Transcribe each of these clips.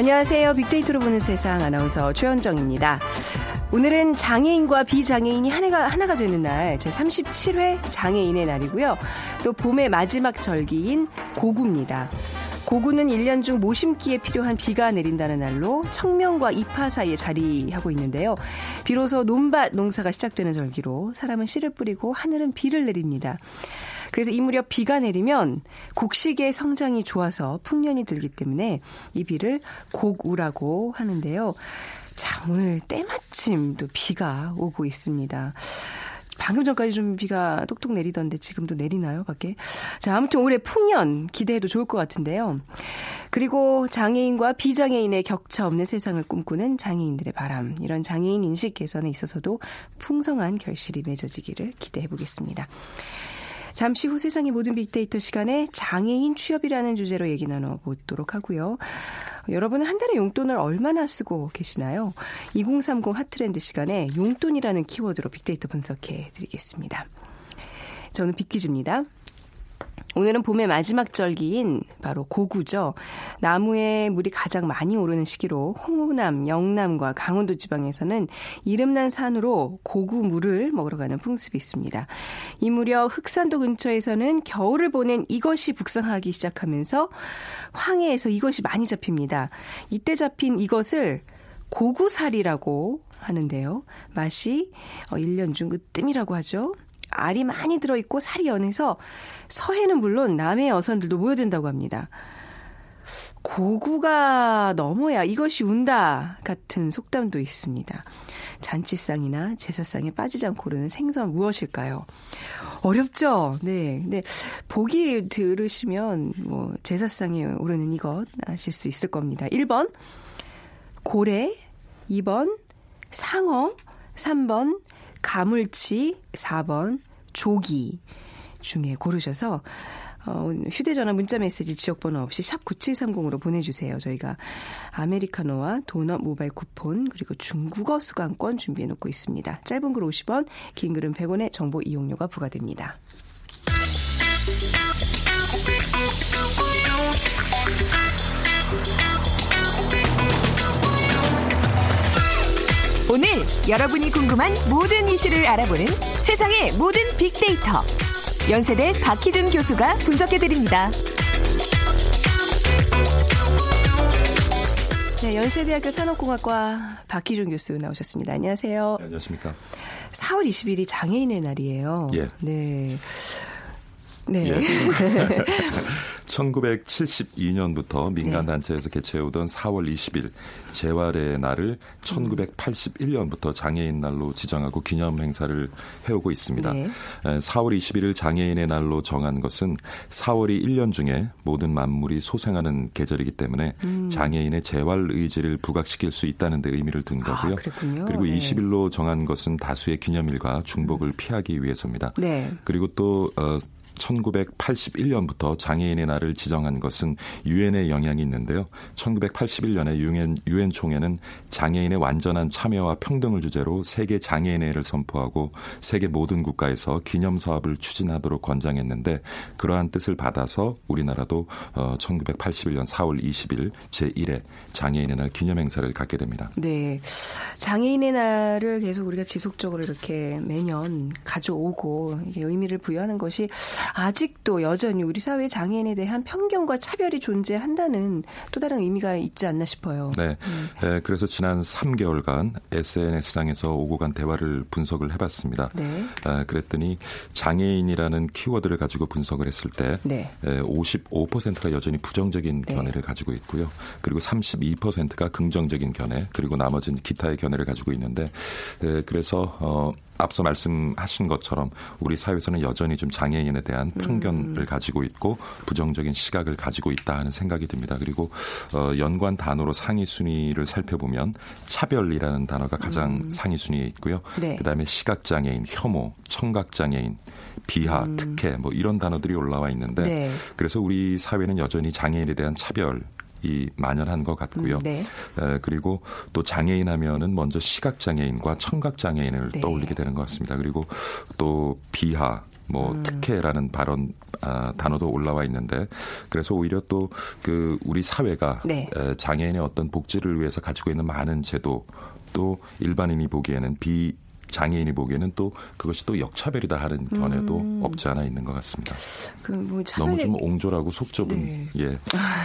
안녕하세요. 빅데이터로 보는 세상 아나운서 최현정입니다. 오늘은 장애인과 비장애인이 하나가, 하나가 되는 날, 제 37회 장애인의 날이고요. 또 봄의 마지막 절기인 고구입니다. 고구는 1년 중 모심기에 필요한 비가 내린다는 날로 청명과 입하 사이에 자리하고 있는데요. 비로소 논밭 농사가 시작되는 절기로 사람은 씨를 뿌리고 하늘은 비를 내립니다. 그래서 이 무렵 비가 내리면 곡식의 성장이 좋아서 풍년이 들기 때문에 이 비를 곡우라고 하는데요. 자, 오늘 때마침 또 비가 오고 있습니다. 방금 전까지 좀 비가 똑똑 내리던데 지금도 내리나요, 밖에? 자, 아무튼 올해 풍년 기대해도 좋을 것 같은데요. 그리고 장애인과 비장애인의 격차 없는 세상을 꿈꾸는 장애인들의 바람. 이런 장애인 인식 개선에 있어서도 풍성한 결실이 맺어지기를 기대해 보겠습니다. 잠시 후 세상의 모든 빅데이터 시간에 장애인 취업이라는 주제로 얘기 나눠보도록 하고요. 여러분은 한 달에 용돈을 얼마나 쓰고 계시나요? 2030 핫트렌드 시간에 용돈이라는 키워드로 빅데이터 분석해 드리겠습니다. 저는 빅퀴즈입니다. 오늘은 봄의 마지막 절기인 바로 고구죠. 나무에 물이 가장 많이 오르는 시기로 홍남, 영남과 강원도 지방에서는 이름난 산으로 고구 물을 먹으러 가는 풍습이 있습니다. 이 무렵 흑산도 근처에서는 겨울을 보낸 이것이 북상하기 시작하면서 황해에서 이것이 많이 잡힙니다. 이때 잡힌 이것을 고구살이라고 하는데요. 맛이 1년 중 으뜸이라고 하죠. 알이 많이 들어있고 살이 연해서 서해는 물론 남해 어선들도 모여든다고 합니다. 고구가 넘어야 이것이 운다 같은 속담도 있습니다. 잔치상이나 제사상에 빠지지 않고 오르는 생선 무엇일까요? 어렵죠? 네. 근데 보기 들으시면 뭐 제사상에 오르는 이것 아실 수 있을 겁니다. 1번 고래, 2번 상어, 3번 가물치, 4번 조기 중에 고르셔서 어, 휴대전화 문자메시지 지역번호 없이 샵 9730으로 보내주세요. 저희가 아메리카노와 도넛 모바일 쿠폰 그리고 중국어 수강권 준비해놓고 있습니다. 짧은 글 50원, 긴 글은 100원의 정보 이용료가 부과됩니다. 오늘 여러분이 궁금한 모든 이슈를 알아보는 세상의 모든 빅데이터. 연세대 박희준 교수가 분석해드립니다. 네, 연세대학교 산업공학과 박희준 교수 나오셨습니다. 안녕하세요. 네, 안녕하십니까. 4월 20일이 장애인의 날이에요. 예. 네. 네. 예. 1972년부터 민간단체에서 개최해오던 4월 20일 재활의 날을 1981년부터 장애인 날로 지정하고 기념 행사를 해오고 있습니다. 네. 4월 21일 장애인의 날로 정한 것은 4월이 1년 중에 모든 만물이 소생하는 계절이기 때문에 음. 장애인의 재활 의지를 부각시킬 수 있다는 데 의미를 둔 거고요. 아, 그랬군요. 그리고 네. 20일로 정한 것은 다수의 기념일과 중복을 피하기 위해서입니다. 네. 그리고 또 어, 1981년부터 장애인의 날을 지정한 것은 유엔의 영향이 있는데요. 1981년에 유엔, 유엔 총회는 장애인의 완전한 참여와 평등을 주제로 세계 장애인회를 선포하고 세계 모든 국가에서 기념 사업을 추진하도록 권장했는데 그러한 뜻을 받아서 우리나라도 어, 1981년 4월 20일 제1회 장애인의 날 기념 행사를 갖게 됩니다. 네. 장애인의 날을 계속 우리가 지속적으로 이렇게 매년 가져오고 의미를 부여하는 것이 아직도 여전히 우리 사회 장애인에 대한 편견과 차별이 존재한다는 또 다른 의미가 있지 않나 싶어요. 네. 에, 그래서 지난 3개월간 SNS상에서 오고 간 대화를 분석을 해봤습니다. 네. 에, 그랬더니 장애인이라는 키워드를 가지고 분석을 했을 때 네. 에, 55%가 여전히 부정적인 네. 견해를 가지고 있고요. 그리고 32%가 긍정적인 견해, 그리고 나머지는 기타의 견해를 가지고 있는데 에, 그래서 어 앞서 말씀하신 것처럼 우리 사회에서는 여전히 좀 장애인에 대한 편견을 음. 가지고 있고 부정적인 시각을 가지고 있다 하는 생각이 듭니다. 그리고 어, 연관 단어로 상위 순위를 살펴보면 차별이라는 단어가 가장 상위 순위에 있고요. 음. 네. 그다음에 시각 장애인, 혐오, 청각 장애인, 비하, 특혜 뭐 이런 단어들이 올라와 있는데 음. 네. 그래서 우리 사회는 여전히 장애인에 대한 차별 이 만연한 것 같고요. 음, 네. 에, 그리고 또 장애인 하면은 먼저 시각 장애인과 청각 장애인을 네. 떠올리게 되는 것 같습니다. 그리고 또 비하, 뭐 음. 특혜라는 발언 아, 단어도 올라와 있는데 그래서 오히려 또 그 우리 사회가 네. 에, 장애인의 어떤 복지를 위해서 가지고 있는 많은 제도 또 일반인이 보기에는 비 장애인이 보기에는 또 그것이 또 역차별이다 하는 견해도 음. 없지 않아 있는 것 같습니다. 그뭐 차별 너무 좀 옹졸하고 속 좁은 네. 예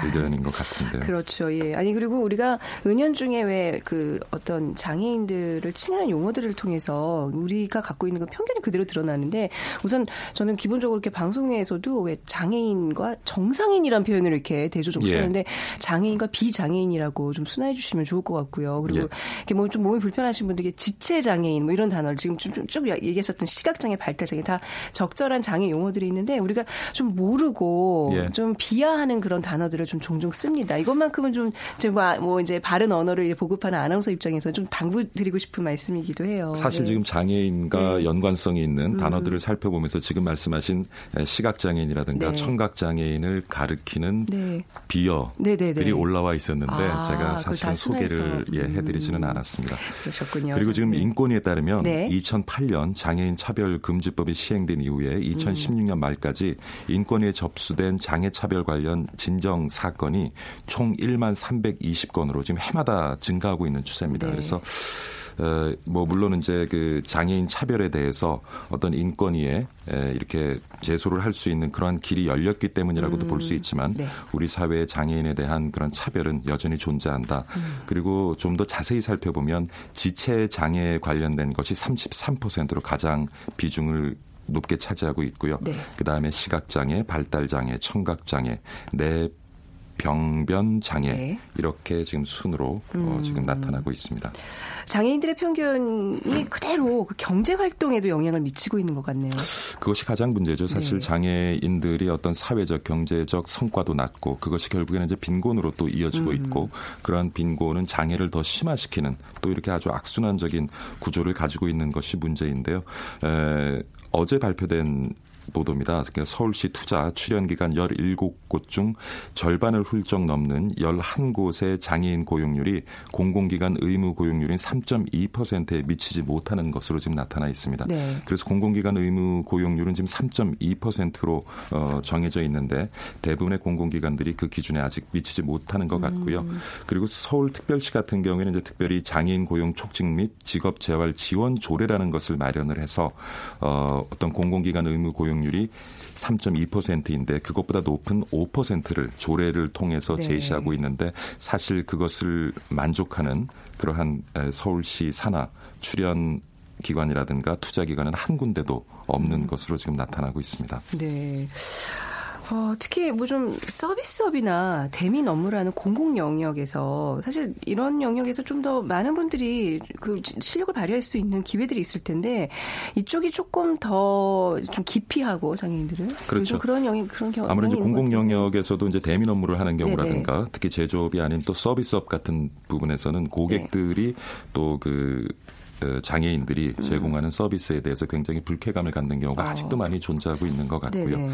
의견인 것 같은데요. 그렇죠. 예. 아니 그리고 우리가 은연중에 왜 그 어떤 장애인들을 칭하는 용어들을 통해서 우리가 갖고 있는 그 편견이 그대로 드러나는데 우선 저는 기본적으로 이렇게 방송에서도 왜 장애인과 정상인이란 표현을 이렇게 대조적으로 예. 쓰는데 장애인과 비장애인이라고 좀 순화해 주시면 좋을 것 같고요. 그리고 예. 이렇게 뭐 좀 몸이 불편하신 분들께 지체 장애인 뭐 이런 단어를 지금 쭉, 쭉, 쭉 얘기하셨던 시각장애, 발달장애 다 적절한 장애 용어들이 있는데 우리가 좀 모르고 예. 좀 비하하는 그런 단어들을 좀 종종 씁니다. 이것만큼은 좀 이제 뭐, 뭐 이제 바른 언어를 보급하는 아나운서 입장에서 좀 당부드리고 싶은 말씀이기도 해요. 사실 네. 지금 장애인과 네. 연관성이 있는 단어들을 살펴보면서 지금 말씀하신 시각장애인이라든가 네. 청각장애인을 가리키는 네. 비어들이. 올라와 있었는데 아, 제가 그걸 사실 다 소개를. 예, 음. 해드리지는 않았습니다. 그러셨군요. 그리고 지금 네. 인권위에 따르면 네. 2008년 장애인 차별 금지법이 시행된 이후에 2016년 말까지 인권위에 접수된 장애 차별 관련 진정 사건이 총 1만 320건으로 지금 해마다 증가하고 있는 추세입니다. 네. 그래서 어, 뭐 물론 이제 그 장애인 차별에 대해서 어떤 인권위에 에, 이렇게 제소를 할 수 있는 그러한 길이 열렸기 때문이라고도 볼수 있지만 네. 우리 사회의 장애인에 대한 그런 차별은 여전히 존재한다. 음. 그리고 좀 더 자세히 살펴보면 지체 장애에 관련된 것이 33%로 가장 비중을 높게 차지하고 있고요. 네. 그 다음에 시각 장애, 발달 장애, 청각 장애, 뇌 병변 장애 네. 이렇게 지금 순으로 어, 지금 나타나고 있습니다. 장애인들의 편견이 그대로 그 경제 활동에도 영향을 미치고 있는 것 같네요. 그것이 가장 문제죠. 사실 네. 장애인들이 어떤 사회적, 경제적 성과도 낮고 그것이 결국에는 이제 빈곤으로 또 이어지고 음. 있고 그러한 빈곤은 장애를 더 심화시키는 또 이렇게 아주 악순환적인 구조를 가지고 있는 것이 문제인데요. 에, 어제 발표된 보도입니다. 그러니까 서울시 투자 출연 기간 17곳 중 절반을 훌쩍 넘는 11곳의 장애인 고용률이 공공기관 의무 고용률인 3.2%에 미치지 못하는 것으로 지금 나타나 있습니다. 네. 그래서 공공기관 의무 고용률은 지금 3.2%로 어, 정해져 있는데 대부분의 공공기관들이 그 기준에 아직 미치지 못하는 것 같고요. 음. 그리고 서울특별시 같은 경우에는 이제 특별히 장애인 고용 촉진 및 직업 재활 지원 조례라는 것을 마련을 해서 어, 어떤 공공기관 의무 고용 률이 3.2%인데 그것보다 높은 5%를 조례를 통해서 네. 제시하고 있는데 사실 그것을 만족하는 그러한 에, 서울시 산하 출연 기관이라든가 투자 기관은 한 군데도 없는 음. 것으로 지금 나타나고 있습니다. 네. 어, 특히 뭐 좀 서비스업이나 대민 업무라는 공공 영역에서 사실 이런 영역에서 좀 더 많은 분들이 그 실력을 발휘할 수 있는 기회들이 있을 텐데 이쪽이 조금 더 좀 기피하고 장애인들은 그렇죠. 그런 영역 그런 경우 아무래도 공공 영역에서도 이제 대민 업무를 하는 경우라든가 네네. 특히 제조업이 아닌 또 서비스업 같은 부분에서는 고객들이 또그 장애인들이 제공하는 서비스에 대해서 굉장히 불쾌감을 갖는 경우가 음. 어. 아직도 많이 존재하고 있는 것 같고요. 네네.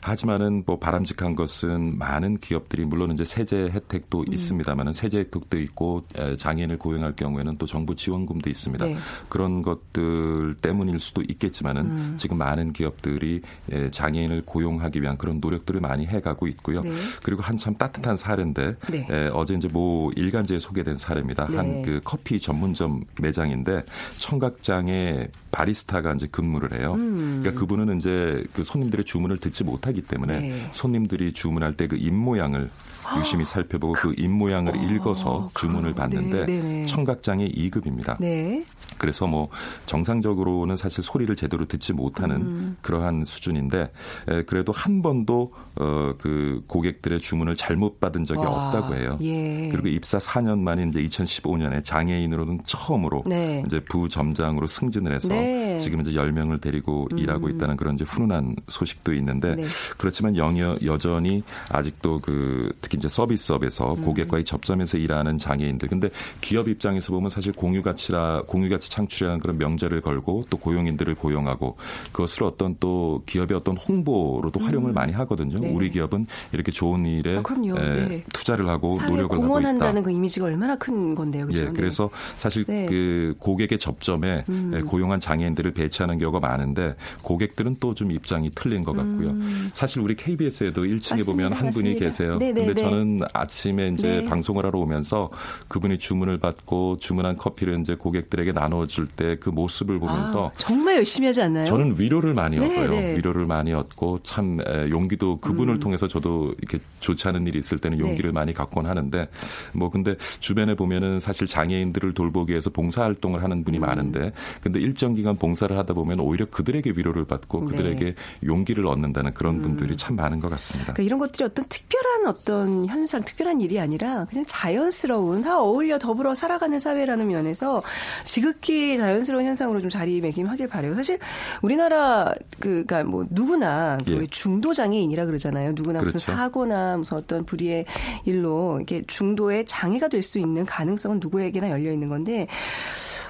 하지만은 뭐 바람직한 것은 많은 기업들이 물론 이제 세제 혜택도 음. 있습니다만은 세제 혜택도 있고 에, 장애인을 고용할 경우에는 또 정부 지원금도 있습니다. 네. 그런 것들 때문일 수도 있겠지만은 음. 지금 많은 기업들이 에, 장애인을 고용하기 위한 그런 노력들을 많이 해가고 있고요. 네. 그리고 한참 따뜻한 사례인데 네. 에, 어제 이제 모 일간지에 소개된 사례입니다. 네. 한그 커피 전문점 매장인데 청각장애 바리스타가 이제 근무를 해요. 그러니까 그분은 이제 그 손님들의 주문을 듣지 못하기 때문에 음. 네. 손님들이 주문할 때 그 입 모양을 유심히 살펴보고 그 입 모양을 읽어서 주문을 받는데 아, 네, 네네. 청각장애 2급입니다. 네. 그래서 뭐 정상적으로는 사실 소리를 제대로 듣지 못하는 음. 그러한 수준인데 에, 그래도 한 번도 어, 그 고객들의 주문을 잘못 받은 적이 와, 없다고 해요. 예. 그리고 입사 4년 만인 이제 2015년에 장애인으로는 처음으로 네. 이제 부점장으로 승진을 해서 네. 지금 이제 10명을 데리고 음. 일하고 있다는 그런 이제 훈훈한 소식도 있는데 네. 그렇지만 영여, 여전히 아직도 그 특히 이제 서비스업에서 음. 고객과의 접점에서 일하는 장애인들 근데 기업 입장에서 보면 사실 공유 가치라 공유 가치 창출이라는 그런 명제를 걸고 또 고용인들을 고용하고 그것을 어떤 또 기업의 어떤 홍보로도 활용을 많이 하거든요. 네. 우리 기업은 이렇게 좋은 일에 아. 에, 네. 투자를 하고 노력을 하고 있다. 공헌한다는 그 이미지가 얼마나 큰 건데요. 그죠? 예, 그래서 사실 네. 음. 그 고객의 접점에 에, 고용한 장애인들을 배치하는 경우가 많은데 고객들은 또 좀 입장이 틀린 것 같고요. 사실 우리 KBS에도 1층에 음. 맞습니다. 보면 한 분이 맞습니다. 계세요. 네, 네, 근데 네. 저는 아침에 이제 네. 방송을 하러 오면서 그분이 주문을 받고 주문한 커피를 이제 고객들에게 나눠 줄 때 그 모습을 보면서 아, 정말 열심히 하지 않나요? 저는 위로를 많이 네, 얻어요. 네. 위로를 많이 얻고 참 에, 용기도 그분을 통해서 저도 이렇게 좋지 않은 일이 있을 때는 네. 용기를 많이 갖곤 하는데 뭐 근데 주변에 보면은 사실 장애인들을 돌보기 위해서 봉사 활동을 하는 음. 분이 많은데 근데 일정 기간 봉사를 하다 보면 오히려 그들에게 위로를 받고 네. 그들에게 용기를 얻는다는 그런 분들이 참 많은 것 같습니다. 그러니까 이런 것들이 어떤 특별한 어떤 현상, 특별한 일이 아니라 그냥 자연스러운 다 어울려 더불어 살아가는 사회라는 면에서 지극히 자연스러운 현상으로 좀 자리매김하길 바래요. 사실 우리나라 그 그러니까 뭐 누구나 예. 그 중도 장애인이라 그러잖아요. 누구나 무슨 그렇죠. 사고나 무슨 어떤 불의의 일로 이렇게 중도의 장애가 될 수 있는 가능성은 누구에게나 열려 있는 건데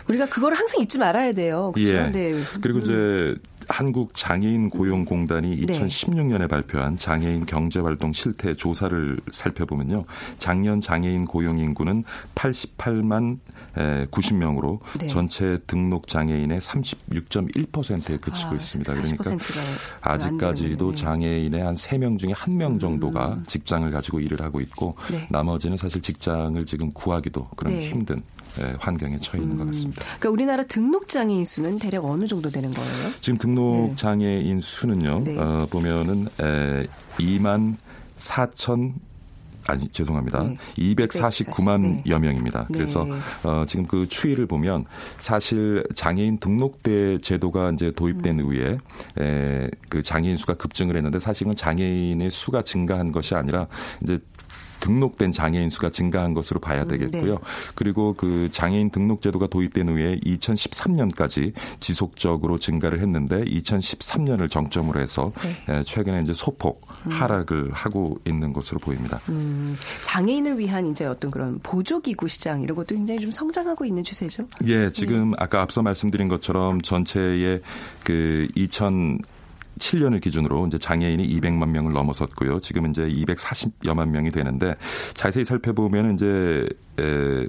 우리가 그걸 항상 잊지 말아야 돼요. 그렇죠? 예. 네. 그리고 이제 한국 장애인 고용공단이 네. 2016년에 발표한 장애인 경제활동 실태 조사를 살펴보면요. 작년 장애인 고용 인구는 88만 90명으로 네. 전체 등록 장애인의 36.1%에 그치고 아, 있습니다. 그러니까 40%가 안 아직까지도. 장애인의 한 3명 중에 1명 정도가 직장을 가지고 일을 하고 있고 음. 네. 나머지는 사실 직장을 지금 구하기도 그런 네. 힘든 에, 환경에 처해 있는 것 같습니다. 그러니까 우리나라 등록 장애인 수는 대략 어느 정도 되는 거예요? 지금 등록 장애인 수는요. 네. 어, 보면은 에, 2만 4천 아니 죄송합니다. 네. 249만 네. 여 명입니다. 네. 그래서 어, 지금 그 추이를 보면 사실 장애인 등록대 제도가 이제 도입된 음. 후에 에, 그 장애인 수가 급증을 했는데 사실은 장애인의 수가 증가한 것이 아니라 이제 등록된 장애인 수가 증가한 것으로 봐야 되겠고요. 네. 그리고 그 장애인 등록 제도가 도입된 후에 2013년까지 지속적으로 증가를 했는데 2013년을 정점으로 해서 네. 에, 최근에 이제 소폭 하락을 하고 있는 것으로 보입니다. 음, 장애인을 위한 이제 어떤 그런 보조 기구 시장 이런 것도 굉장히 좀 성장하고 있는 추세죠. 예, 지금 아까 앞서 말씀드린 것처럼 전체의 그 2000, 7년을 기준으로 이제 장애인이 200만 명을 넘어섰고요. 지금 이제 240여만 명이 되는데 자세히 살펴보면 이제 에,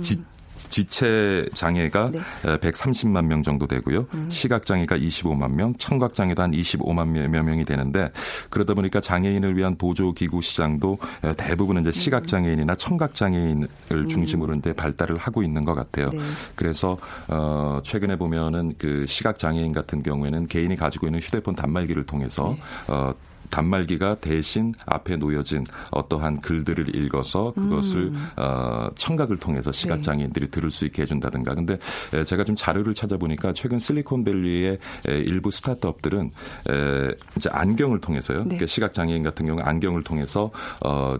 지, 지체 장애가 네. 130만 명 정도 되고요. 시각 장애가 25만 명, 청각 장애도 한 25만 여 명이 되는데 그러다 보니까 장애인을 위한 보조 기구 시장도 대부분은 이제 시각 장애인이나 청각 장애인을 중심으로 이제 발달을 하고 있는 것 같아요. 네. 그래서 어 최근에 보면은 그 시각 장애인 같은 경우에는 개인이 가지고 있는 휴대폰 단말기를 통해서 네. 어 단말기가 대신 앞에 놓여진 어떠한 글들을 읽어서 그것을 어, 청각을 통해서 네. 시각장애인들이 들을 수 있게 해준다든가. 근데 에, 제가 좀 자료를 찾아보니까 최근 실리콘밸리의 에, 일부 스타트업들은 에, 이제 안경을 통해서요. 네. 그러니까 시각장애인 같은 경우 안경을 통해서 어,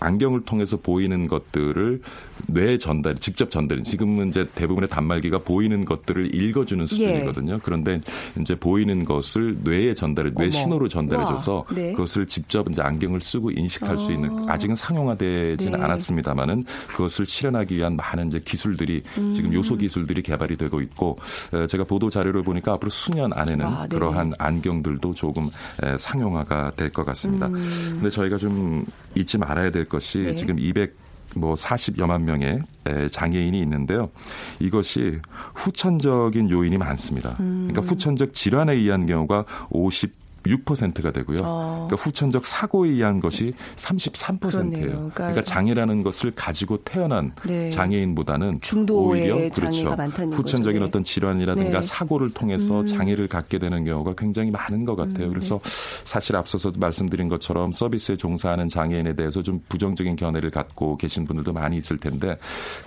안경을 통해서 보이는 것들을 뇌에 전달, 직접 전달. 지금은 이제 대부분의 단말기가 보이는 것들을 읽어주는 예. 수준이거든요. 그런데 이제 보이는 것을 뇌에 전달해, 뇌. 신호로 전달해줘서 와. 네. 그것을 직접 이제 안경을 쓰고 인식할 수 있는 아직은 상용화되지는 네. 않았습니다만은 그것을 실현하기 위한 많은 이제 기술들이 음. 지금 요소 기술들이 개발이 되고 있고 에, 제가 보도 자료를 보니까 앞으로 수년 안에는 아, 네. 그러한 안경들도 조금 에, 상용화가 될 것 같습니다. 근데 저희가 좀 잊지 말아야 될 것이 음. 네. 지금 200 뭐 40여만 명의 에, 장애인이 있는데요. 이것이 후천적인 요인이 많습니다. 음. 그러니까 후천적 질환에 의한 경우가 50 6%가 되고요. 어. 그러니까 후천적 사고에 의한 것이 33%예요. 그러네요. 그러니까, 그러니까 장애라는 것을 가지고 태어난 네. 장애인보다는 중도의 오히려 장애가 그렇죠. 많다는 후천적인 거죠. 네. 어떤 질환이라든가 네. 사고를 통해서 음. 장애를 갖게 되는 경우가 굉장히 많은 것 음, 같아요. 네. 그래서 사실 앞서서도 말씀드린 것처럼 서비스에 종사하는 장애인에 대해서 좀 부정적인 견해를 갖고 계신 분들도 많이 있을 텐데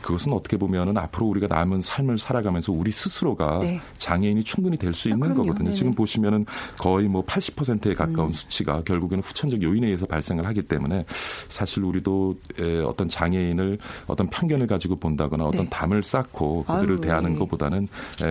그것은 어떻게 보면은 앞으로 우리가 남은 삶을 살아가면서 우리 스스로가 네. 장애인이 충분히 될수 아, 있는 그럼요. 거거든요. 네네. 지금 보시면은 거의 뭐 80 10%에 가까운 음. 수치가 결국에는 후천적 요인에 의해서 발생을 하기 때문에 사실 우리도 어떤 장애인을 어떤 편견을 가지고 본다거나 어떤 네. 담을 쌓고 그들을 아유, 대하는 네. 것보다는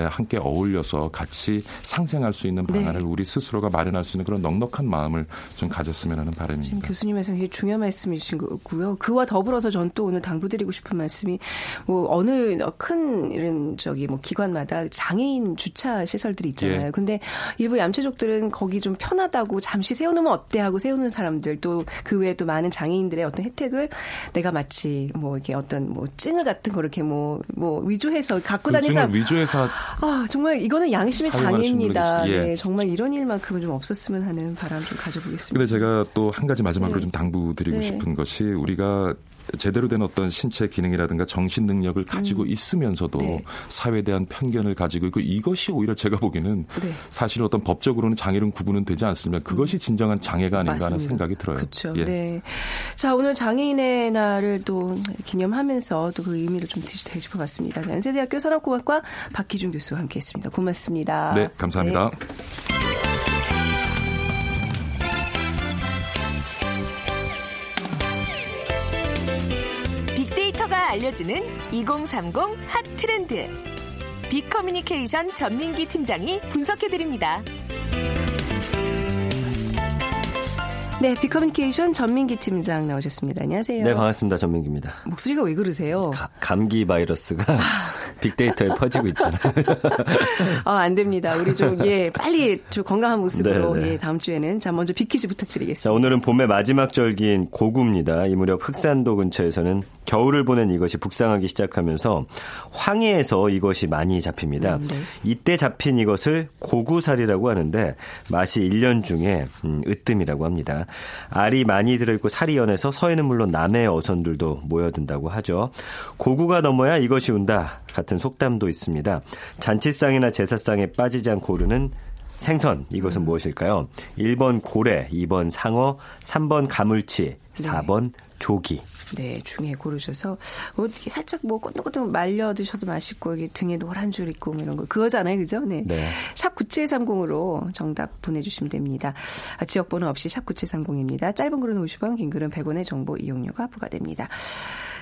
함께 어울려서 같이 상생할 수 있는 네. 방안을 네. 우리 스스로가 마련할 수 있는 그런 넉넉한 마음을 좀 가졌으면 하는 바람입니다. 지금 교수님에서 되게 중요한 말씀이 주신 거고요. 그와 더불어서 전 또 오늘 당부드리고 싶은 말씀이 뭐 어느 큰 이런 저기 뭐 기관마다 장애인 주차 시설들이 있잖아요. 예. 근데 일부 얌체족들은 거기 좀 편 하다고 잠시 세워놓으면 어때 하고 세우는 사람들 또 그 외에 또 많은 장애인들의 어떤 혜택을 내가 마치 뭐 이렇게 어떤 뭐 찡을 같은 거 이렇게 뭐뭐 뭐 위조해서 갖고 그 다니는 사람 위조해서 아 정말 이거는 양심의 장애입니다. 예. 네, 정말 이런 일만큼은 좀 없었으면 하는 바람 좀 가져보겠습니다. 근데 제가 또 한 가지 마지막으로 네. 좀 당부드리고 네. 싶은 것이 우리가 제대로 된 어떤 신체 기능이라든가 정신 능력을 가지고 음. 있으면서도 네. 사회에 대한 편견을 가지고 있고 이것이 오히려 제가 보기에는 네. 사실 어떤 법적으로는 장애는 구분은 되지 않습니다. 그것이 음. 진정한 장애가 아닌가 맞습니다. 하는 생각이 들어요. 그렇죠. 예. 네. 자 오늘 장애인의 날을 또 기념하면서 또 그 의미를 좀 되짚어봤습니다. 연세대학교 산업공학과 박희준 교수와 함께했습니다. 고맙습니다. 네, 감사합니다. 네. 알려주는 2030 핫 트렌드. 빅커뮤니케이션 전민기 팀장이 분석해드립니다. 네, 비커뮤니케이션 전민기 팀장 나오셨습니다. 안녕하세요. 네, 반갑습니다. 전민기입니다. 목소리가 왜 그러세요? 가, 감기 바이러스가 빅데이터에 퍼지고 있잖아요. 아, 안 됩니다. 우리 좀, 예, 빨리 좀 건강한 모습으로, 네네. 네. 예, 다음 주에는. 자, 먼저 빅퀴즈 부탁드리겠습니다. 자, 오늘은 봄의 마지막 절기인 고구입니다. 이 무렵 흑산도 근처에서는 겨울을 보낸 이것이 북상하기 시작하면서 황해에서 이것이 많이 잡힙니다. 음, 네. 이때 잡힌 이것을 고구살이라고 하는데 맛이 1년 중에 음, 으뜸이라고 합니다. 알이 많이 들어있고 살이 연해서 서해는 물론 남해 어선들도 모여든다고 하죠. 고구가 넘어야 이것이 온다 같은 속담도 있습니다. 잔치상이나 제사상에 빠지지 않고 오르는 생선 이것은 음. 무엇일까요? 1번 고래, 2번 상어, 3번 가물치, 4번 네. 조기. 네, 중에 고르셔서 뭐 이렇게 살짝 뭐 꼬들꼬들 말려 드셔도 맛있고 이게 등에 노란 줄 있고 뭐 이런 거 그거잖아요, 그죠? 네. 네. 샵 9730으로 정답 보내주시면 됩니다. 아, 지역번호 없이 샵 9730입니다. 짧은 글은 50원, 긴 글은 100원의 정보 이용료가 부과됩니다.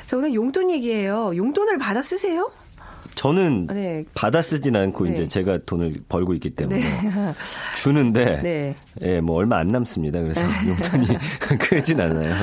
자, 오늘 용돈 얘기예요. 용돈을 받아 쓰세요? 저는 네. 받아 쓰진 않고 네. 이제 제가 돈을 벌고 있기 때문에 네. 주는데 네. 예, 뭐 얼마 안 남습니다. 그래서 네. 용돈이 크진 않아요.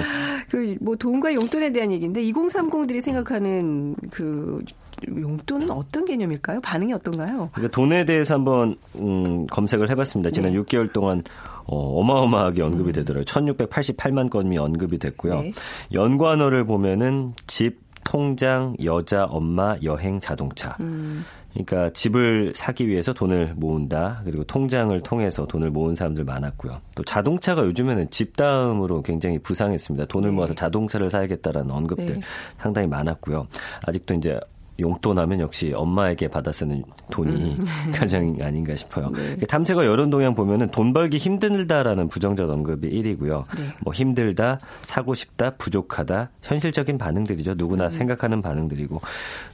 그 뭐 돈과 용돈에 대한 얘기인데 2030들이 생각하는 그 용돈은 어떤 개념일까요? 반응이 어떤가요? 그러니까 돈에 대해서 한번 음, 검색을 해봤습니다. 지난 네. 6개월 동안 어, 어마어마하게 언급이 음. 되더라고요. 1688만 건이 언급이 됐고요. 네. 연관어를 보면은 집, 통장, 여자, 엄마, 여행, 자동차. 음. 그러니까 집을 사기 위해서 돈을 모은다. 그리고 통장을 통해서 돈을 모은 사람들 많았고요. 또 자동차가 요즘에는 집 다음으로 굉장히 부상했습니다. 돈을 네. 모아서 자동차를 사야겠다라는 언급들 네. 상당히 많았고요. 아직도 이제 용돈 하면 역시 엄마에게 받아 쓰는 돈이 음. 가장 아닌가 싶어요. 네. 탐색어 여론 동향 보면은 돈 벌기 힘들다라는 부정적 언급이 1위고요. 네. 뭐 힘들다, 사고 싶다, 부족하다, 현실적인 반응들이죠. 누구나 음. 생각하는 반응들이고.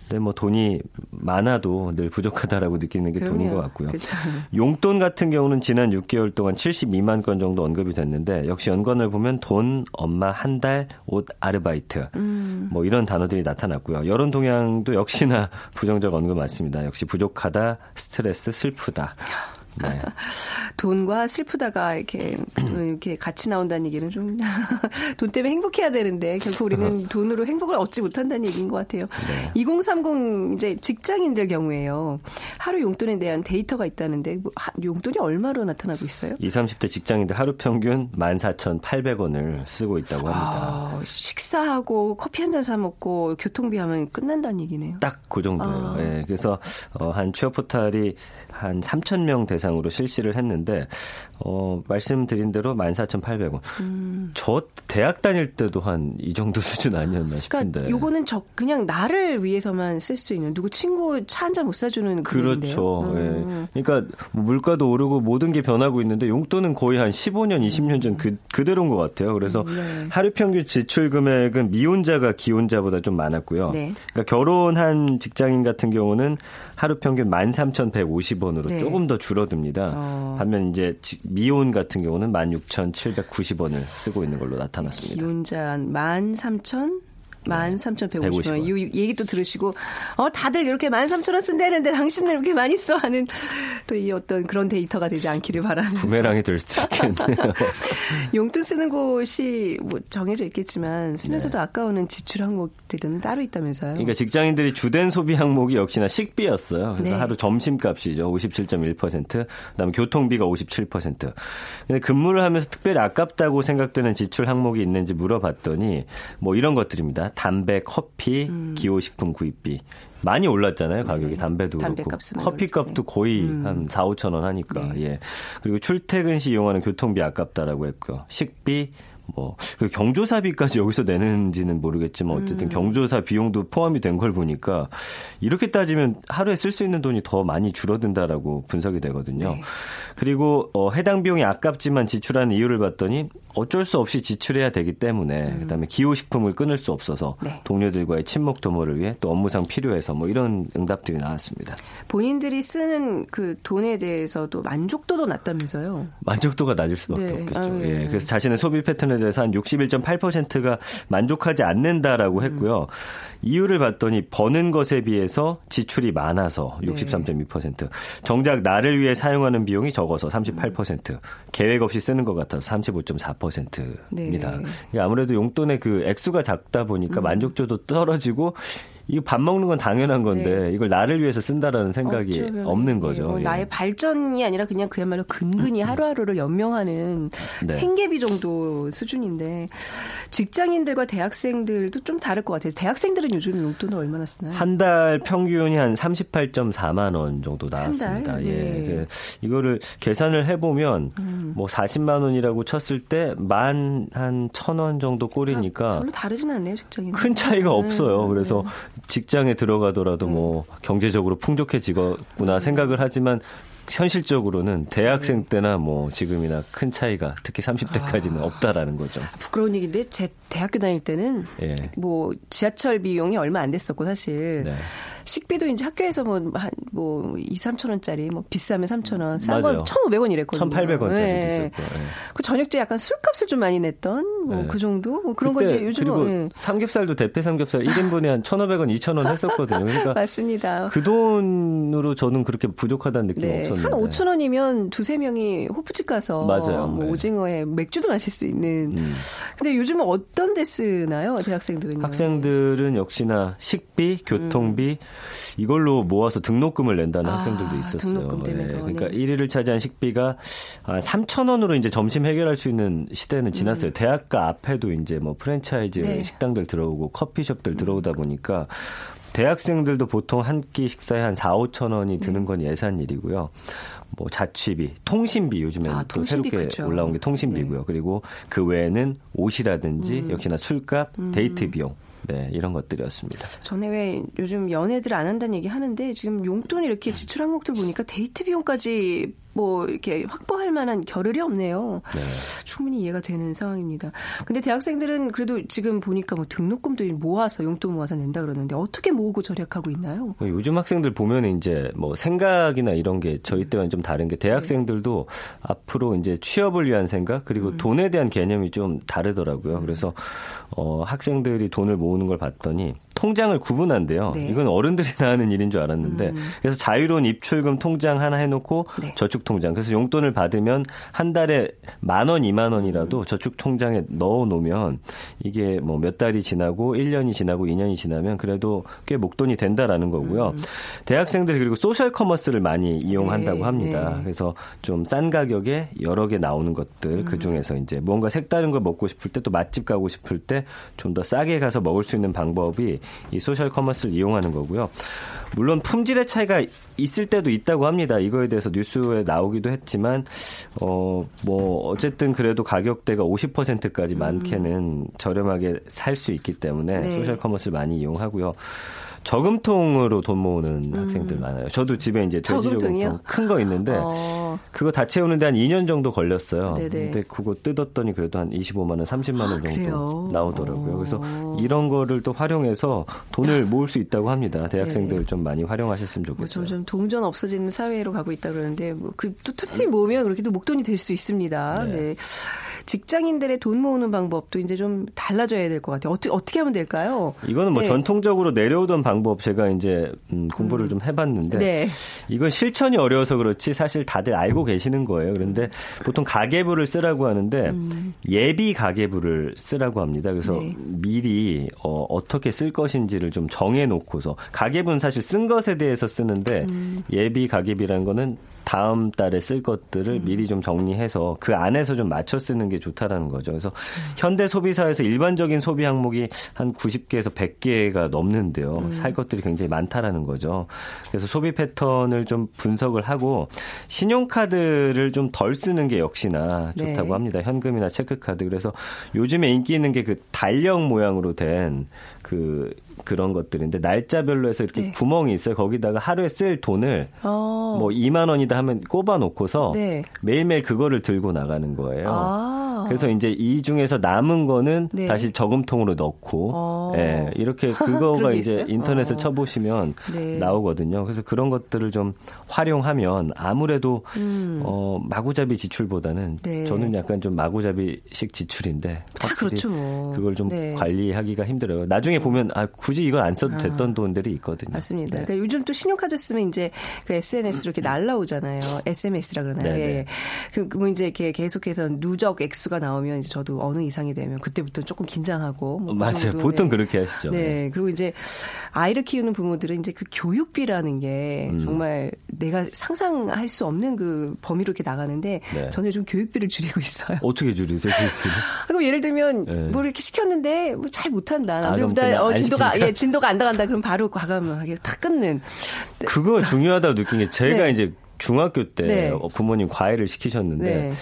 근데 뭐 돈이 많아도 늘 부족하다라고 느끼는 게 그럼요. 돈인 것 같고요. 그쵸. 용돈 같은 경우는 지난 6개월 동안 72만 건 정도 언급이 됐는데 역시 연관을 보면 돈, 엄마 한 달, 옷, 아르바이트 음. 뭐 이런 단어들이 나타났고요. 여론 동향도 역시나 부정적 언급 많습니다. 역시 부족하다, 스트레스, 슬프다. 네. 돈과 슬프다가 이렇게 이렇게 같이 나온다는 얘기는 좀 돈 때문에 행복해야 되는데 결국 우리는 돈으로 행복을 얻지 못한다는 얘기인 것 같아요. 네. 2030 이제 직장인들 경우에요. 하루 용돈에 대한 데이터가 있다는데 뭐 용돈이 얼마로 나타나고 있어요? 20, 30대 직장인들 하루 평균 14,800원을 쓰고 있다고 합니다. 아, 식사하고 커피 한 잔 사 먹고 교통비 하면 끝난다는 얘기네요. 딱 그 정도예요. 아. 네, 그래서 어, 한 취업 포탈이 한 3천 명 대상 으로 실시를 했는데 어, 말씀드린 대로 14,800원. 음. 저 대학 다닐 때도 한 이 정도 수준 아니었나 싶은데. 그러니까 요거는 저 그냥 나를 위해서만 쓸 수 있는 누구 친구 차 한 잔 못 사주는 그렇죠. 음. 예. 그러니까 뭐 물가도 오르고 모든 게 변하고 있는데 용돈은 거의 한 15년, 20년 전 그, 그대로인 것 같아요. 그래서 음, 네. 하루 평균 지출 금액은 미혼자가 기혼자보다 좀 많았고요. 네. 그러니까 결혼한 직장인 같은 경우는 하루 평균 13,150원으로 네. 조금 더 줄어듭니다. 줍니다. 어. 반면 이제 지- 미혼 같은 경우는 16,790원을 쓰고 있는 걸로 나타났습니다. 기혼자 13,000 13,150원. 150원. 이 얘기 또 들으시고, 어, 다들 이렇게 13,000원 쓴다는데 당신은 이렇게 많이 써 하는 또 이 어떤 그런 데이터가 되지 않기를 바라면서. 부메랑이 될 수도 있겠네요. 용돈 쓰는 곳이 뭐 정해져 있겠지만 쓰면서도 아까우는 지출 항목들은 따로 있다면서요. 그러니까 직장인들이 주된 소비 항목이 역시나 식비였어요. 그래서 네. 하루 점심값이죠. 57.1%. 그다음에 교통비가 57%. 근데 근무를 하면서 특별히 아깝다고 생각되는 지출 항목이 있는지 물어봤더니 뭐 이런 것들입니다. 담배, 커피, 음. 기호식품 구입비. 많이 올랐잖아요, 가격이. 담배도 그렇고. 네. 담배값은 커피 값도 거의 음. 한 4, 5천 원 하니까. 네. 예. 그리고 출퇴근 시 이용하는 교통비 아깝다라고 했고요. 식비, 뭐, 그 경조사비까지 여기서 내는지는 모르겠지만 어쨌든 음. 경조사 비용도 포함이 된 걸 보니까 이렇게 따지면 하루에 쓸 수 있는 돈이 더 많이 줄어든다라고 분석이 되거든요. 네. 그리고 어, 해당 비용이 아깝지만 지출하는 이유를 봤더니 어쩔 수 없이 지출해야 되기 때문에 그다음에 기호식품을 끊을 수 없어서 음. 네. 동료들과의 친목 도모를 위해 또 업무상 필요해서 뭐 이런 응답들이 나왔습니다. 본인들이 쓰는 그 돈에 대해서도 만족도도 낮다면서요. 만족도가 낮을 수밖에 네. 없겠죠. 아유, 예. 예. 그래서 자신의 소비 패턴에 대해서 한 61.8%가 만족하지 않는다라고 했고요. 이유를 봤더니 버는 것에 비해서 지출이 많아서 네. 63.2%. 정작 나를 위해 사용하는 비용이 적어서 38%. 계획 없이 쓰는 것 같아서 35.4%입니다. 네. 아무래도 용돈의 그 액수가 작다 보니까 만족도도 떨어지고 이거 밥 먹는 건 당연한 건데 이걸 나를 위해서 쓴다라는 생각이 네. 어쩌면, 없는 거죠. 예, 뭐 예. 나의 발전이 아니라 그냥 그야말로 근근히 하루하루를 연명하는 네. 생계비 정도 수준인데 직장인들과 대학생들도 좀 다를 것 같아요. 대학생들은 요즘 용돈을 얼마나 쓰나요? 한 달 평균이 한 38.4만 원 정도 한 나왔습니다. 달? 예. 네. 그 이거를 계산을 해보면 뭐 40만 원이라고 쳤을 때 만 한 천 원 정도 꼴이니까 별로 다르진 않네요, 직장인. 큰 차이가 없어요. 그래서 직장에 들어가더라도 뭐 경제적으로 풍족해지거나 생각을 하지만 현실적으로는 대학생 때나 뭐 지금이나 큰 차이가 특히 30대까지는 없다라는 거죠. 부끄러운 얘기인데 제 대학교 다닐 때는 예. 뭐 지하철 비용이 얼마 안 됐었고 사실 네. 식비도 이제 학교에서 뭐한뭐 2, 3천 원짜리 뭐 비싸면 3천 원, 싼. 건 1,500원 이랬거든요. 1,800원짜리도 예. 있었고. 예. 그 저녁 때 약간 술값을 좀 많이 냈던 뭐 네. 그 정도 뭐 그런 건데 요즘은 그리고 예. 삼겹살도 대패 삼겹살 1인분에 한 1,500원, 2,000원 했었거든요. 그러니까 맞습니다. 그 돈으로 저는 그렇게 부족하다는 느낌이 네, 없었는데. 한 5천 원이면 두세 명이 호프집 가서 맞아요. 뭐 네. 오징어에 맥주도 마실 수 있는. 음. 근데 요즘은 어떤 데 쓰나요, 대학생들은요? 학생들은 역시나 식비, 교통비 이걸로 모아서 등록금을 낸다는 아, 학생들도 있었어요. 때문에 더, 그러니까 네. 1위를 차지한 식비가 3천 원으로 이제 점심 해결할 수 있는 시대는 지났어요. 대학가 앞에도 이제 뭐 프랜차이즈 음. 네. 음. 식당들 들어오고 커피숍들 들어오다 보니까 대학생들도 보통 한 끼 식사에 한 4, 5천 원이 네. 드는 건 예산 일이고요. 뭐 자취비, 통신비 요즘에는 아, 또 통신비 새롭게 그쵸. 네. 올라온 게 통신비고요. 그리고 그 외에는 옷이라든지 음. 역시나 술값, 데이트 비용 네, 이런 것들이었습니다. 전에 왜 요즘 연애들 안 한다는 얘기 하는데 지금 용돈 이렇게 지출 항목들 보니까 데이트 비용까지 뭐 이렇게 확보할 만한 겨를이 없네요. 충분히 이해가 되는 상황입니다. 근데 대학생들은 그래도 지금 보니까 뭐 등록금도 모아서 용돈 모아서 낸다 그러는데 어떻게 모으고 절약하고 있나요? 요즘 학생들 보면 이제 뭐 생각이나 이런 게 저희 때와는 좀 다른 게 대학생들도 앞으로 이제 취업을 위한 생각 그리고 돈에 대한 개념이 좀 다르더라고요. 그래서 어 학생들이 돈을 모으는 걸 봤더니 통장을 구분한대요. 네. 이건 어른들이 나 하는 일인 줄 알았는데 그래서 자유로운 입출금 통장 하나 해놓고 네. 저축 통장. 그래서 용돈을 받으면 한 달에 만 원, 이만 원이라도 저축 통장에 넣어 놓으면 이게 뭐 몇 달이 지나고 1년이 지나고 2년이 지나면 그래도 꽤 목돈이 된다라는 거고요. 대학생들이 그리고 소셜 커머스를 많이 이용한다고 네, 합니다. 네. 그래서 좀 싼 가격에 여러 개 나오는 것들 그 중에서 이제 뭔가 색다른 걸 먹고 싶을 때 또 맛집 가고 싶을 때 좀 더 싸게 가서 먹을 수 있는 방법이 이 소셜 커머스를 이용하는 거고요. 물론 품질의 차이가 있을 때도 있다고 합니다. 이거에 대해서 뉴스에 나오기도 했지만 어 뭐 어쨌든 그래도 가격대가 50%까지 많게는 저렴하게 살 수 있기 때문에 네. 소셜 커머스를 많이 이용하고요. 저금통으로 돈 모으는 학생들 많아요. 저도 집에 이제 돼지? 저금통 큰 거 있는데 어. 그거 다 채우는데 한 2년 정도 걸렸어요. 네네. 근데 그거 뜯었더니 그래도 한 25만 원, 30만 원 아, 정도 그래요? 나오더라고요. 그래서 어. 이런 거를 또 활용해서 돈을 모을 수 있다고 합니다. 대학생들 네. 좀 많이 활용하셨으면 뭐 좋겠어요. 점점 동전 없어지는 사회로 가고 있다 그러는데 뭐그또 틈틈이 모으면 그렇게 또 목돈이 될 수 있습니다. 네. 네. 직장인들의 돈 모으는 방법도 이제 좀 달라져야 될 것 같아요. 어떻게 어떻게 하면 될까요? 이거는 뭐 네. 전통적으로 내려오던 방법 제가 이제 음, 공부를 좀 해봤는데 네. 이건 실천이 어려워서 그렇지 사실 다들 알고 계시는 거예요. 그런데 보통 가계부를 쓰라고 하는데 예비 가계부를 쓰라고 합니다. 그래서 음. 네. 미리 어, 어떻게 쓸 것인지를 좀 정해놓고서 가계부는 사실 쓴 것에 대해서 쓰는데 음. 예비 가계비라는 거는 다음 달에 쓸 음. 것들을 미리 좀 정리해서 그 안에서 좀 맞춰 쓰는 게 좋다라는 거죠. 그래서 현대 소비사에서 일반적인 소비 항목이 한 90개에서 100개가 넘는데요. 음. 살 것들이 굉장히 많다라는 거죠. 그래서 소비 패턴을 좀 분석을 하고 신용카드를 좀 덜 쓰는 게 역시나 네. 좋다고 합니다. 현금이나 체크카드. 그래서 요즘에 인기 있는 게 그 달력 모양으로 된그 그런 것들인데 날짜별로 해서 이렇게 네. 구멍이 있어요. 거기다가 하루에 쓸 돈을 어. 뭐 2만 원이다 하면 꼽아 놓고서 네. 매일매일 그거를 들고 나가는 거예요. 아. 그래서 이제 이 중에서 남은 거는 네. 다시 저금통으로 넣고 어. 예, 이렇게 그거가 이제? 인터넷에 어. 쳐보시면 네. 나오거든요. 그래서 그런 것들을 좀 활용하면 아무래도 음. 어, 마구잡이 지출보다는 네. 저는 약간 좀 마구잡이식 지출인데 다 그렇죠, 뭐. 그걸 좀 네. 관리하기가 힘들어요. 나중 에 보면 아 굳이 이건 안 써도 됐던 돈들이 있거든요. 맞습니다. 네. 그러니까 요즘 또 신용카드 쓰면 이제 그 SNS로 이렇게 날라오잖아요. SMS라 그러나요? 네네. 예. 그, 뭐 이제 이렇게 계속해서 누적 액수가 나오면 이제 저도 어느 이상이 되면 그때부터 조금 긴장하고. 뭐 어, 맞아요. 보통 네. 그렇게 하시죠. 네. 그리고 이제 아이를 키우는 부모들은 이제 그 교육비라는 게 음. 정말 내가 상상할 수 없는 그 범위로 이렇게 나가는데 네. 저는 요즘 교육비를 줄이고 있어요. 어떻게 줄이세요? 그럼 예를 들면 네. 뭘 이렇게 시켰는데 뭐 잘 못한다. 아, 남들보다 그냥 어, 안 진도가? 예 진도가 안 나간다. 그럼 바로 과감하게 다 끊는. 그거 중요하다고 느낀 게 제가 네. 이제 중학교 때 네. 어, 부모님 과외를 시키셨는데 네.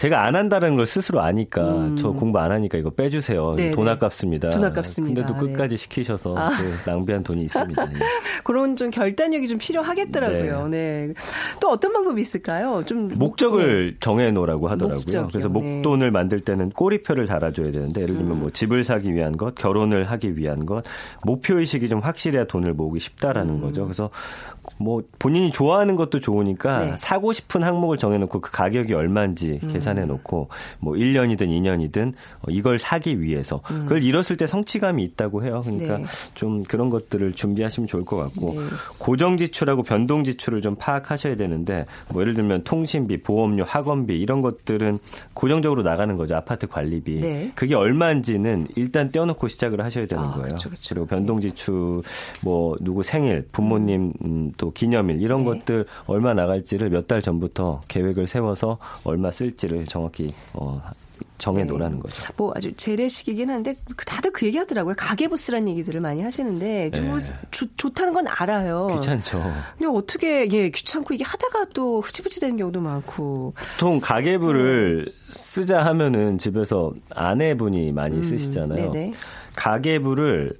제가 안 한다는 걸 스스로 아니까 저 공부 안 하니까 이거 빼주세요. 음. 네, 돈 네. 아깝습니다. 돈 아깝습니다. 근데도 네. 끝까지 시키셔서 아. 그 낭비한 돈이 있습니다. 예. 그런 좀 결단력이 좀 필요하겠더라고요. 네. 또 어떤 방법이 있을까요? 좀 목적을 정해 놓으라고 하더라고요. 목적이요. 그래서 네. 음. 목돈을 만들 때는 꼬리표를 달아줘야 되는데 예를 들면 뭐 집을 사기 위한 것, 결혼을 하기 위한 것, 목표 의식이 좀 확실해야 돈을 모으기 쉽다라는 음. 거죠. 그래서 뭐 본인이 좋아하는 것도 좋으니까 네. 사고 싶은 항목을 정해놓고 그 가격이 얼마인지 음. 계산해놓고 뭐 1년이든 2년이든 이걸 사기 위해서 그걸 이뤘을 때 성취감이 있다고 해요. 그러니까 음. 네. 좀 그런 것들을 준비하시면 좋을 것 같고 네. 고정 지출하고 변동 지출을 좀 파악하셔야 되는데 뭐 예를 들면 통신비, 보험료, 학원비 이런 것들은 고정적으로 나가는 거죠. 아파트 관리비. 네. 그게 얼마인지는 일단 떼어놓고 시작을 하셔야 되는 아, 거예요. 그쵸, 그쵸. 리고 변동 지출 뭐 누구 생일, 부모님 음, 또 기념일 이런 네. 것들 얼마 나갈지를 몇 달 전부터 계획을 세워서 얼마 쓸지를 정확히 어 정해 놓으라는 거죠. 뭐 아주 재래식이긴 한데 그 다들 그 얘기 하더라고요. 가계부스라는 얘기들을 많이 하시는데 좀 네. 뭐 좋- 좋다는 건 알아요. 귀찮죠. 근데 어떻게 예 귀찮고 이게 하다가 또 흐지부지 되는 경우도 많고 보통 가계부를 쓰자 하면은 집에서 아내분이 많이 쓰시잖아요. 음, 네네. 가계부를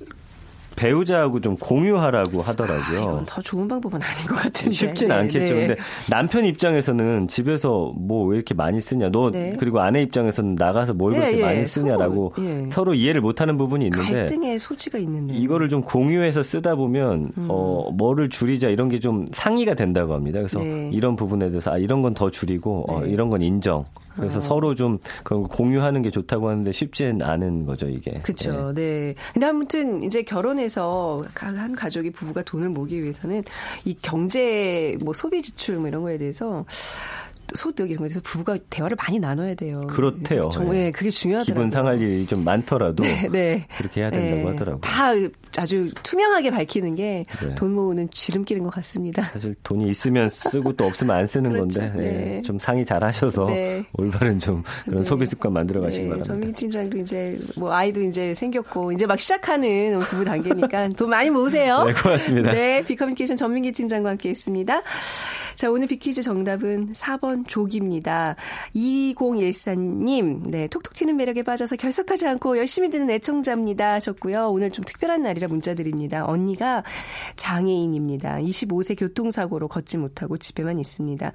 배우자하고 좀 공유하라고 하더라고요. 이건 더 좋은 방법은 아닌 것 같은데 쉽진 네, 않겠죠. 네. 근데 남편 입장에서는 집에서 뭐 왜 이렇게 많이 쓰냐. 너 네. 그리고 아내 입장에서는 나가서 뭘 예, 그렇게 예. 많이 쓰냐라고 서로, 예. 서로 이해를 못하는 부분이 있는데 갈등의 소지가 있는데 이거를 좀 공유해서 쓰다 보면 음. 어 뭐를 줄이자 이런 게 좀 상의가 된다고 합니다. 그래서 네. 이런 부분에 대해서 아 이런 건 더 줄이고 어, 네. 이런 건 인정. 그래서 어. 서로 좀 그런 거 공유하는 게 좋다고 하는데 쉽지는 않은 거죠 이게. 그렇죠. 네. 근데 아무튼 이제 결혼해서 가- 한 가족이 부부가 돈을 모으기 위해서는 이 경제 뭐 소비 지출 뭐 이런 거에 대해서 소득 이런 대해서 부부가 대화를 많이 나눠야 돼요. 그렇대요. 정말 예. 예, 그게 중요하더라고요. 기분 상할 일이 좀 많더라도 네, 네. 그렇게 해야 된다고 네. 하더라고요. 다 아주 투명하게 밝히는 게돈 네. 모으는 지름길인 것 같습니다. 사실 돈이 있으면 쓰고 또 없으면 안 쓰는 그렇죠. 건데 예, 네. 좀 상의 잘 하셔서 네. 올바른 좀 그런 네. 소비 습관 만들어 가시기 바랍니다. 전민기 팀장도 이제 뭐 아이도 이제 생겼고 이제 막 시작하는 부부 단계니까 돈 많이 모으세요. 네, 고맙습니다. 네, 비커뮤니케이션 전민기 팀장과 함께했습니다. 자, 오늘 비퀴즈 정답은 4번 조기입니다. 2014님, 네, 톡톡 튀는 매력에 빠져서 결석하지 않고 열심히 듣는 애청자입니다. 하셨고요. 오늘 좀 특별한 날이라 문자 드립니다. 언니가 장애인입니다. 25세 교통사고로 걷지 못하고 집에만 있습니다.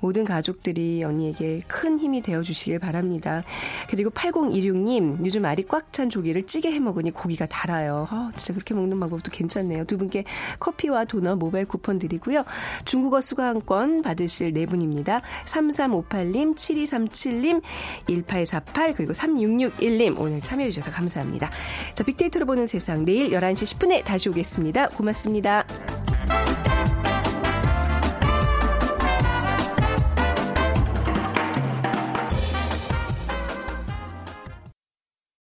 모든 가족들이 언니에게 큰 힘이 되어 주시길 바랍니다. 그리고 8016님, 요즘 알이 꽉 찬 조기를 찌개 해 먹으니 고기가 달아요. 어, 진짜 그렇게 먹는 방법도 괜찮네요. 두 분께 커피와 도넛 모바일 쿠폰 드리고요. 중국어 수강 권 받으실 네 분입니다. 3358님, 7237님, 1848 그리고 3661님 오늘 참여해 주셔서 감사합니다. 자, 빅데이터로 보는 세상 내일 11시 10분에 다시 오겠습니다. 고맙습니다.